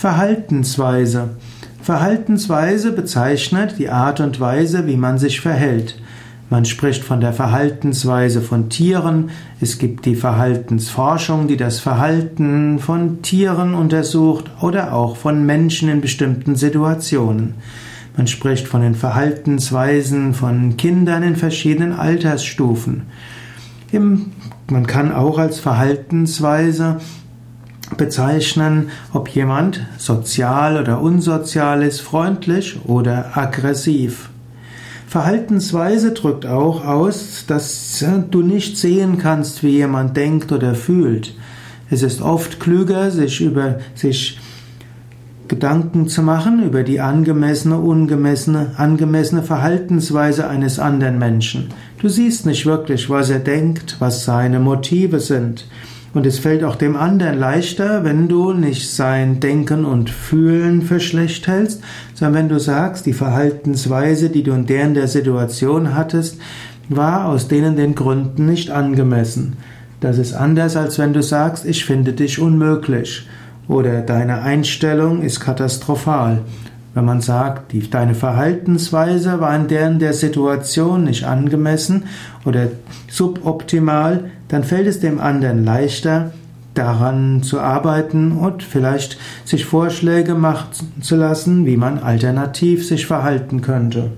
Verhaltensweise. Verhaltensweise bezeichnet die Art und Weise, wie man sich verhält. Man spricht von der Verhaltensweise von Tieren. Es gibt die Verhaltensforschung, die das Verhalten von Tieren untersucht oder auch von Menschen in bestimmten Situationen. Man spricht von den Verhaltensweisen von Kindern in verschiedenen Altersstufen. Man kann auch als Verhaltensweise bezeichnen, ob jemand sozial oder unsozial ist, freundlich oder aggressiv. Verhaltensweise drückt auch aus, dass du nicht sehen kannst, wie jemand denkt oder fühlt. Es ist oft klüger, sich über sich Gedanken zu machen über die angemessene, ungemessene, angemessene Verhaltensweise eines anderen Menschen. Du siehst nicht wirklich, was er denkt, was seine Motive sind. Und es fällt auch dem anderen leichter, wenn du nicht sein Denken und Fühlen für schlecht hältst, sondern wenn du sagst, die Verhaltensweise, die du in der in der Situation hattest, war aus denen den Gründen nicht angemessen. Das ist anders, als wenn du sagst, ich finde dich unmöglich oder deine Einstellung ist katastrophal. Wenn man sagt, die, deine Verhaltensweise war in der, in der Situation nicht angemessen oder suboptimal, dann fällt es dem anderen leichter, daran zu arbeiten und vielleicht sich Vorschläge machen zu lassen, wie man alternativ sich verhalten könnte.